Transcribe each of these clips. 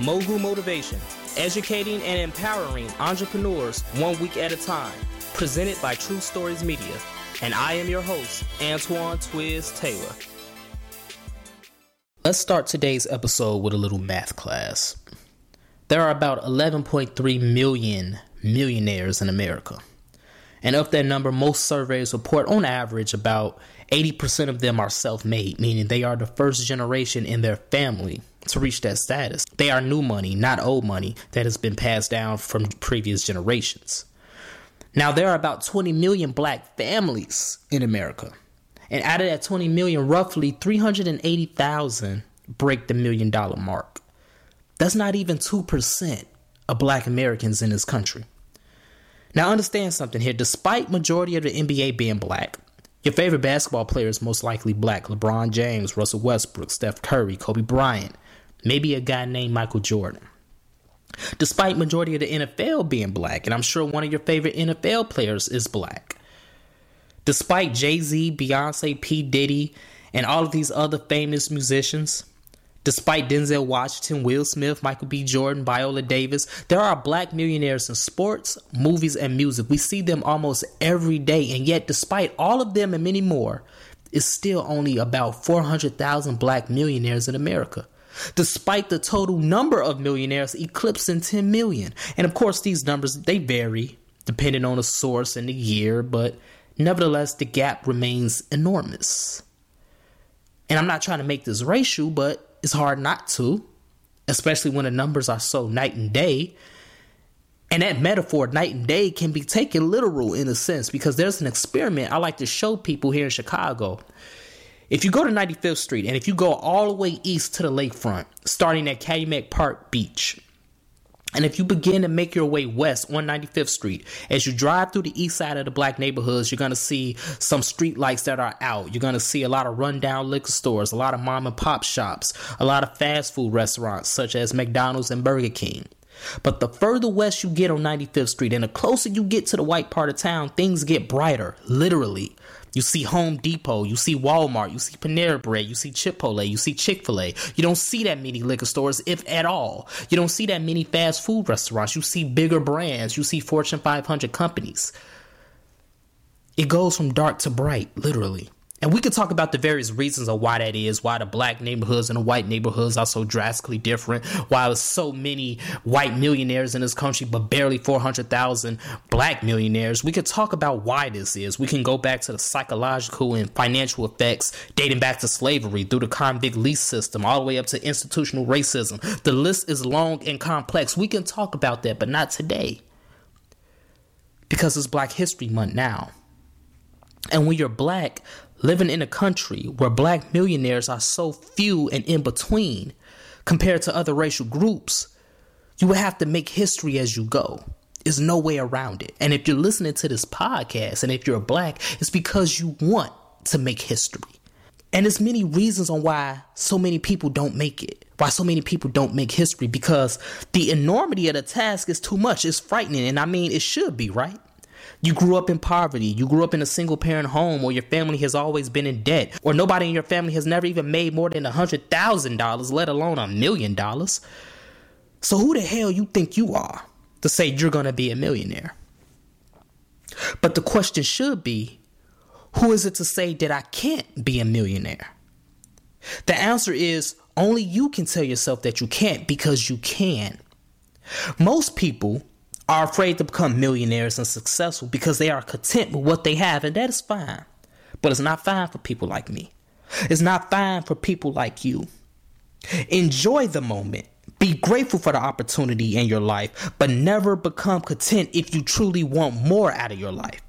Mogul Motivation, educating and empowering entrepreneurs one week at a time. Presented by True Stories Media. And I am your host, Antoine Twiz Taylor. Let's start today's episode with a little math class. There are about 11.3 million millionaires in America. And of that number, most surveys report on average about 80% of them are self made, meaning they are the first generation in their family to reach that status. They are new money, not old money that has been passed down from previous generations. Now, there are about 20 million black families in America. And out of that 20 million, roughly 380,000 break the million dollar mark. That's not even 2% of black Americans in this country. Now understand something here. Despite majority of the NBA being black, your favorite basketball player is most likely black. LeBron James, Russell Westbrook, Steph Curry, Kobe Bryant, maybe a guy named Michael Jordan. Despite majority of the NFL being black, and I'm sure one of your favorite NFL players is black. Despite Jay-Z, Beyonce, P. Diddy, and all of these other famous musicians, Despite Denzel Washington, Will Smith, Michael B. Jordan, Viola Davis, there are black millionaires in sports, movies, and music. We see them almost every day, and yet, despite all of them and many more, it's still only about 400,000 black millionaires in America. Despite the total number of millionaires eclipsing 10 million. And of course, these numbers they vary depending on the source and the year, but nevertheless, the gap remains enormous. And I'm not trying to make this racial, but it's hard not to, especially when the numbers are so night and day. And that metaphor, night and day, can be taken literal in a sense because there's an experiment I like to show people here in Chicago. If you go to 95th Street and if you go all the way east to the lakefront, starting at Calumet Park Beach, and if you begin to make your way west on 95th Street, as you drive through the east side of the black neighborhoods, you're going to see some street lights that are out. You're going to see a lot of rundown liquor stores, a lot of mom and pop shops, a lot of fast food restaurants such as McDonald's and Burger King. But the further west you get on 95th Street and the closer you get to the white part of town, things get brighter, literally. You see Home Depot, you see Walmart, you see Panera Bread, you see Chipotle, you see Chick fil A. You don't see that many liquor stores, if at all. You don't see that many fast food restaurants. You see bigger brands, you see Fortune 500 companies. It goes from dark to bright, literally. And we could talk about the various reasons of why that is, why the black neighborhoods and the white neighborhoods are so drastically different, why there's so many white millionaires in this country, but barely 400,000 black millionaires. We could talk about why this is. We can go back to the psychological and financial effects dating back to slavery through the convict lease system, all the way up to institutional racism. The list is long and complex. We can talk about that, but not today. Because it's Black History Month now. And when you're black, living in a country where black millionaires are so few and in between compared to other racial groups, you would have to make history as you go. There's no way around it. And if you're listening to this podcast and if you're black, it's because you want to make history. And there's many reasons on why so many people don't make it. Why so many people don't make history because the enormity of the task is too much. It's frightening. And I mean, it should be, right? You grew up in poverty. You grew up in a single parent home, or your family has always been in debt, or nobody in your family has never even made more than a hundred thousand dollars, let alone a million dollars. So who the hell you think you are to say you're gonna be a millionaire? But the question should be, who is it to say that I can't be a millionaire? The answer is only you can tell yourself that you can't because you can. Most people are afraid to become millionaires and successful because they are content with what they have, and that is fine. But it's not fine for people like me. It's not fine for people like you. Enjoy the moment. Be grateful for the opportunity in your life, but never become content if you truly want more out of your life.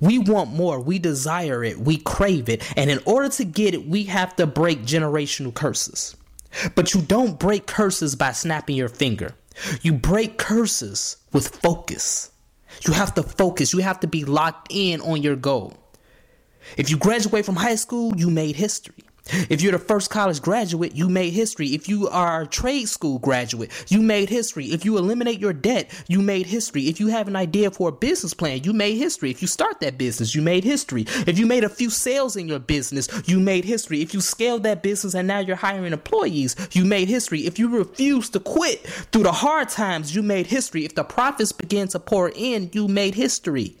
We want more, we desire it, we crave it, and in order to get it, we have to break generational curses. But you don't break curses by snapping your finger. You break curses with focus. You have to focus. You have to be locked in on your goal. If you graduate from high school, you made history. If you're the first college graduate, you made history. If you are a trade school graduate, you made history. If you eliminate your debt, you made history. If you have an idea for a business plan, you made history. If you start that business, you made history. If you made a few sales in your business, you made history. If you scaled that business and now you're hiring employees, you made history. If you refuse to quit through the hard times, you made history. If the profits begin to pour in, you made history.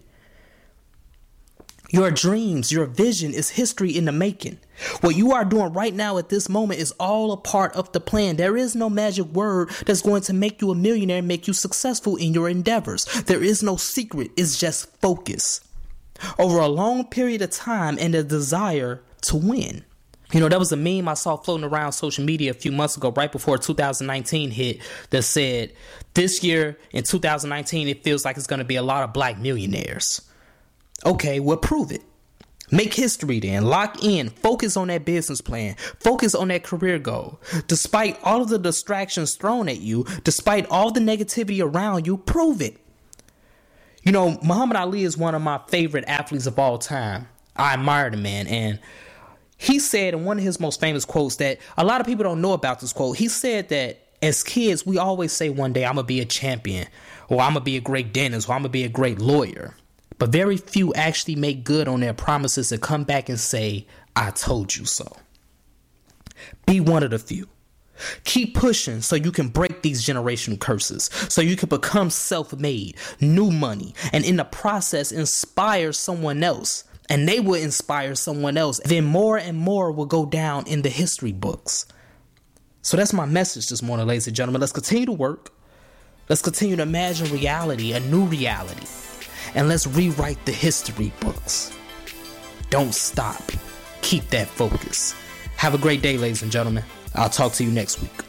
Your dreams, your vision is history in the making. What you are doing right now at this moment is all a part of the plan. There is no magic word that's going to make you a millionaire and make you successful in your endeavors. There is no secret, it's just focus. Over a long period of time and a desire to win. You know, that was a meme I saw floating around social media a few months ago, right before 2019 hit, that said, This year in 2019, it feels like it's going to be a lot of black millionaires. Okay, well, prove it. Make history then. Lock in. Focus on that business plan. Focus on that career goal. Despite all of the distractions thrown at you, despite all the negativity around you, prove it. You know, Muhammad Ali is one of my favorite athletes of all time. I admire the man. And he said in one of his most famous quotes that a lot of people don't know about this quote. He said that as kids, we always say one day, I'm going to be a champion, or I'm going to be a great dentist, or I'm going to be a great lawyer. But very few actually make good on their promises to come back and say, I told you so. Be one of the few. Keep pushing so you can break these generational curses, so you can become self made, new money, and in the process inspire someone else. And they will inspire someone else. Then more and more will go down in the history books. So that's my message this morning, ladies and gentlemen. Let's continue to work. Let's continue to imagine reality, a new reality and let's rewrite the history books. Don't stop. Keep that focus. Have a great day, ladies and gentlemen. I'll talk to you next week.